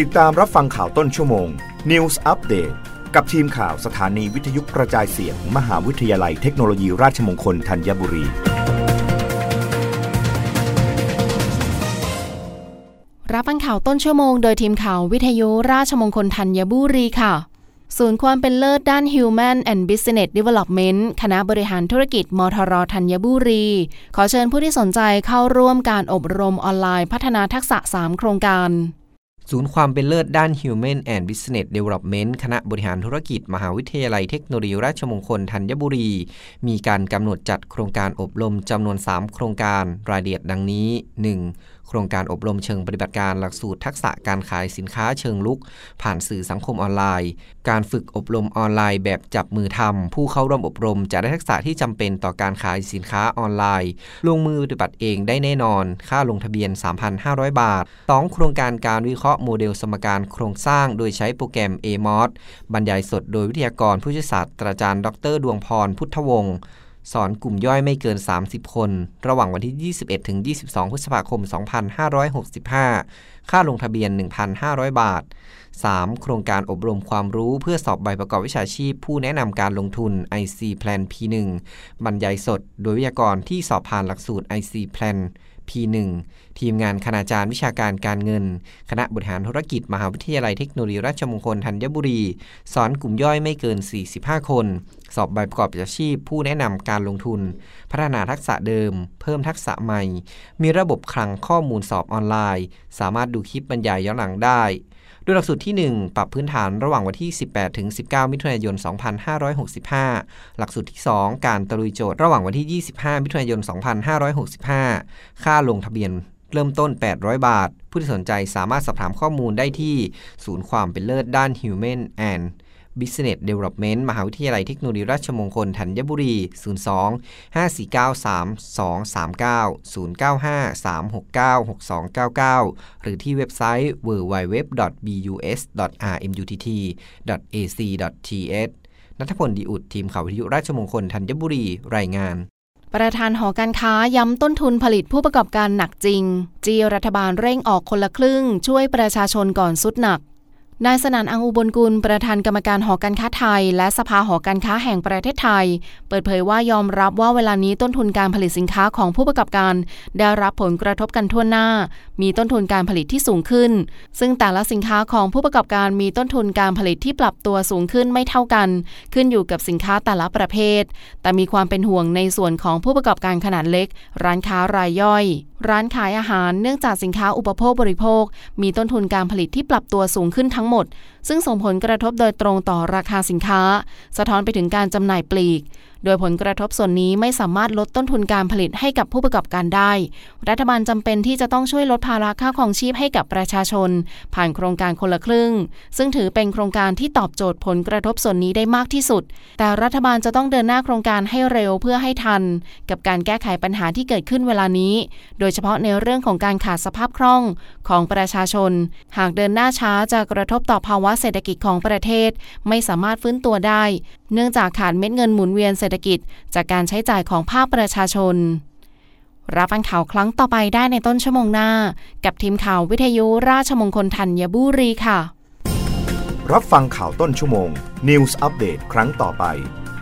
ติดตามรับฟังข่าวต้นชั่วโมง News Update กับทีมข่าวสถานีวิทยุกระจายเสียงมมหาวิทยาลัยเทคโนโลยีราชมงคลธัญบุรี รับฟังข่าวต้นชั่วโมงโดยทีมข่าววิทยุราชมงคลธัญบุรีค่ะศูนย์ความเป็นเลิศด้าน Human and Business Development คณะบริหารธุรกิจ มทรธัญบุรี ขอเชิญผู้ที่สนใจเข้าร่วมการอบรมออนไลน์พัฒนาทักษะ 3 โครงการ ศูนย์ความเป็นเลิศด้าน Human and Business Development คณะบริหารธุรกิจ มหาวิทยาลัยเทคโนโลยีราชมงคลธัญบุรี มีการกำหนดจัดโครงการอบรมจำนวน 3 โครงการรายละเอียดดังนี้ 1. โครงการอบรมเชิงปฏิบัติการหลักสูตรทักษะการขายสินค้าเชิงลุก ผ่านสื่อสังคมออนไลน์ การฝึกอบรมออนไลน์แบบจับมือทำผู้เข้าร่วมอบรมจะได้ทักษะที่จำเป็นต่อการขายสินค้าออนไลน์ ลงมือปฏิบัติเองได้แน่นอน ค่าลงทะเบียน 3,500 บาท 2. โครงการการวิเคราะห์โมเดลสมการโครงสร้างโดยใช้โปรแกรม AMOS บรรยายสดโดยวิทยากรผู้ช่วยศาสตราจารย์ ดร ดวงพรพุทธวงศ์ สอนกลุ่มย่อยไม่เกิน 30 คน ระหว่างวันที่ 21 ถึง 22 พฤษภาคม 2565 ค่าลงทะเบียน 1,500 บาท 3. โครงการอบรมความรู้เพื่อสอบใบประกอบวิชาชีพ ผู้แนะนำการลงทุน IC Plan P1 บรรยายสด โดยวิทยากรที่สอบผ่านหลักสูตร IC Plan P1 ทีมงานคณาจารย์วิชาการการเงิน คณะบริหารธุรกิจ มหาวิทยาลัยเทคโนโลยีราชมงคลธัญบุรี สอนกลุ่มย่อยไม่เกิน 45 คน สอบใบประกอบวิชาชีพ ผู้แนะนำการลงทุน พัฒนาทักษะเดิม เพิ่มทักษะใหม่ มีระบบคลังข้อมูลสอบออนไลน์ สามารถดูคลิปบรรยายย้อนหลังได้ โดยหลักสูตรที่ 1 ปรับพื้นฐานระหว่างวันที่ 18ถึง19 มิถุนายน 2565 หลักสูตรที่ 2 การตะลุยโจทย์ระหว่างวันที่ 25 มิถุนายน 2565 ค่าลงทะเบียนเริ่มต้น 800 บาทผู้ที่สนใจสามารถสอบถามข้อมูลได้ที่ ศูนย์ความเป็นเลิศด้าน Human and Business Development มหาวิทยาลัยเทคโนโลยีราชมงคลธัญบุรี 02 549 3239 095 369 6299 หรือที่เว็บไซต์ www.bus.rmutt.ac.th นัทพลดีอุดทีมข่าววิทยุราชมงคลธัญบุรี รายงานประธานหอการค้าย้ำต้นทุนผลิตผู้ประกอบการหนักจริง จีรัฐบาลเร่งออกคนละครึ่ง ช่วยประชาชนก่อนสุดหนัก นายสนานอังอุบลกุล ประธานกรรมการหอการค้าไทย และสภาหอการค้าแห่งประเทศไทย เปิดเผยว่ายอมรับว่าเวลานี้ต้นทุนการผลิตสินค้าของผู้ประกอบการ ได้รับผลกระทบกันทั่วหน้า มีต้นทุนการผลิตที่สูงขึ้น ซึ่งแต่ละสินค้าของผู้ประกอบการมีต้นทุนการผลิตที่ปรับตัวสูงขึ้นไม่เท่ากัน ขึ้นอยู่กับสินค้าแต่ละประเภท แต่มีความเป็นห่วงในส่วนของผู้ประกอบการขนาดเล็ก ร้านค้ารายย่อย ร้านขายอาหารเนื่องจากสินค้าอุปโภคบริโภค มีต้นทุนการผลิตที่ปรับตัวสูงขึ้นทั้งหมด ซึ่งส่งผลกระทบโดยตรงต่อราคาสินค้า สะท้อนไปถึงการจำหน่ายปลีก โดยผลกระทบส่วนนี้ไม่สามารถลดต้นทุนการผลิตให้กับผู้ประกอบการได้ รัฐบาลจำเป็นที่จะต้องช่วยลดภาระค่าครองชีพให้กับประชาชน ผ่านโครงการคนละครึ่ง ซึ่งถือเป็นโครงการที่ตอบโจทย์ผลกระทบส่วนนี้ได้มากที่สุด แต่รัฐบาลจะต้องเดินหน้าโครงการให้เร็วเพื่อให้ทัน กับการแก้ไขปัญหาที่เกิดขึ้นเวลานี้ โดยยเฉพาะในเรื่องของการขาดสภาพคล่องของประชาชน หากเดินหน้าช้าจะกระทบต่อภาวะเศรษฐกิจของประเทศ ไม่สามารถฟื้นตัวได้ เนื่องจากขาดเม็ดเงินหมุนเวียนเศรษฐกิจ จากการใช้จ่ายของภาคประชาชน รับฟังข่าวครั้งต่อไปได้ในต้นชั่วโมงหน้า กับทีมข่าววิทยุราชมงคลธัญบุรีค่ะ รับฟังข่าวต้นชั่วโมง News อัปเดตครั้งต่อไป